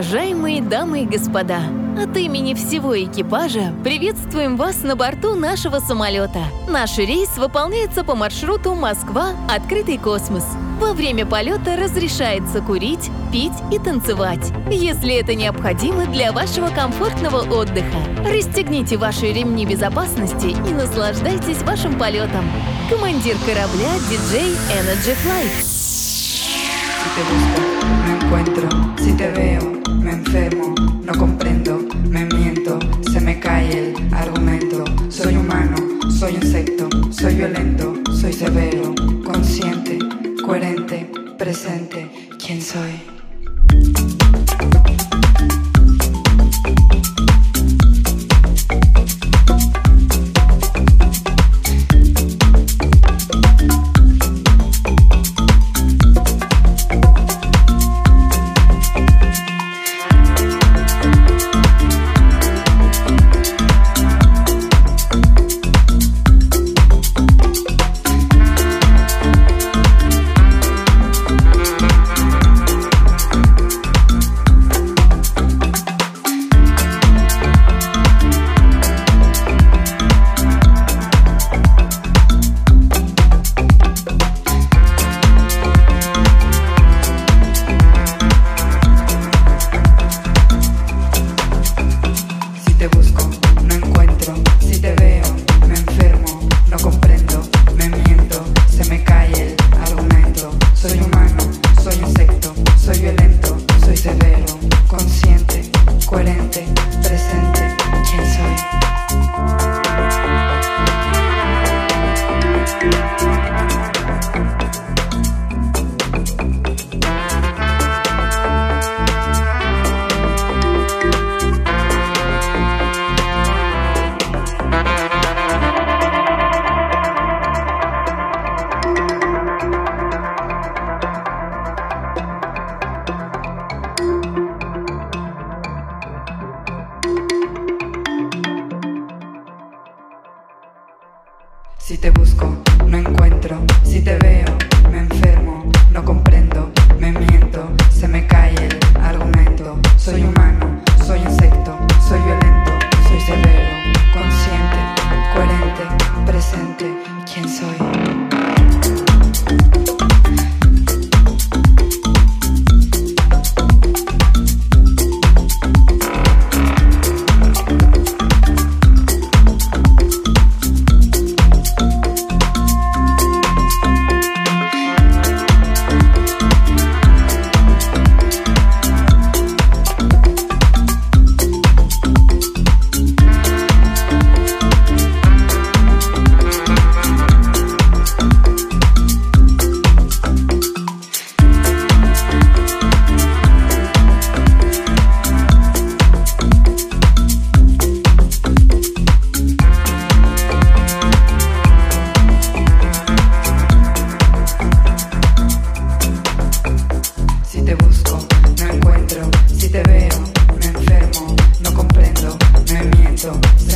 Уважаемые дамы и господа, от имени всего экипажа приветствуем вас на борту нашего самолета. Наш рейс выполняется по маршруту Москва – Открытый космос. Во время полета разрешается курить, пить и танцевать, если это необходимо для вашего комфортного отдыха. Расстегните ваши ремни безопасности и наслаждайтесь вашим полетом. Командир корабля диджей Energy Flight. Si te busco, no encuentro. Si te veo, enfermo. No comprendo, me miento. Se me cae el argumento. Soy humano, soy insecto. Soy violento, soy severo. Consciente, coherente, presente. ¿Quién soy? Show.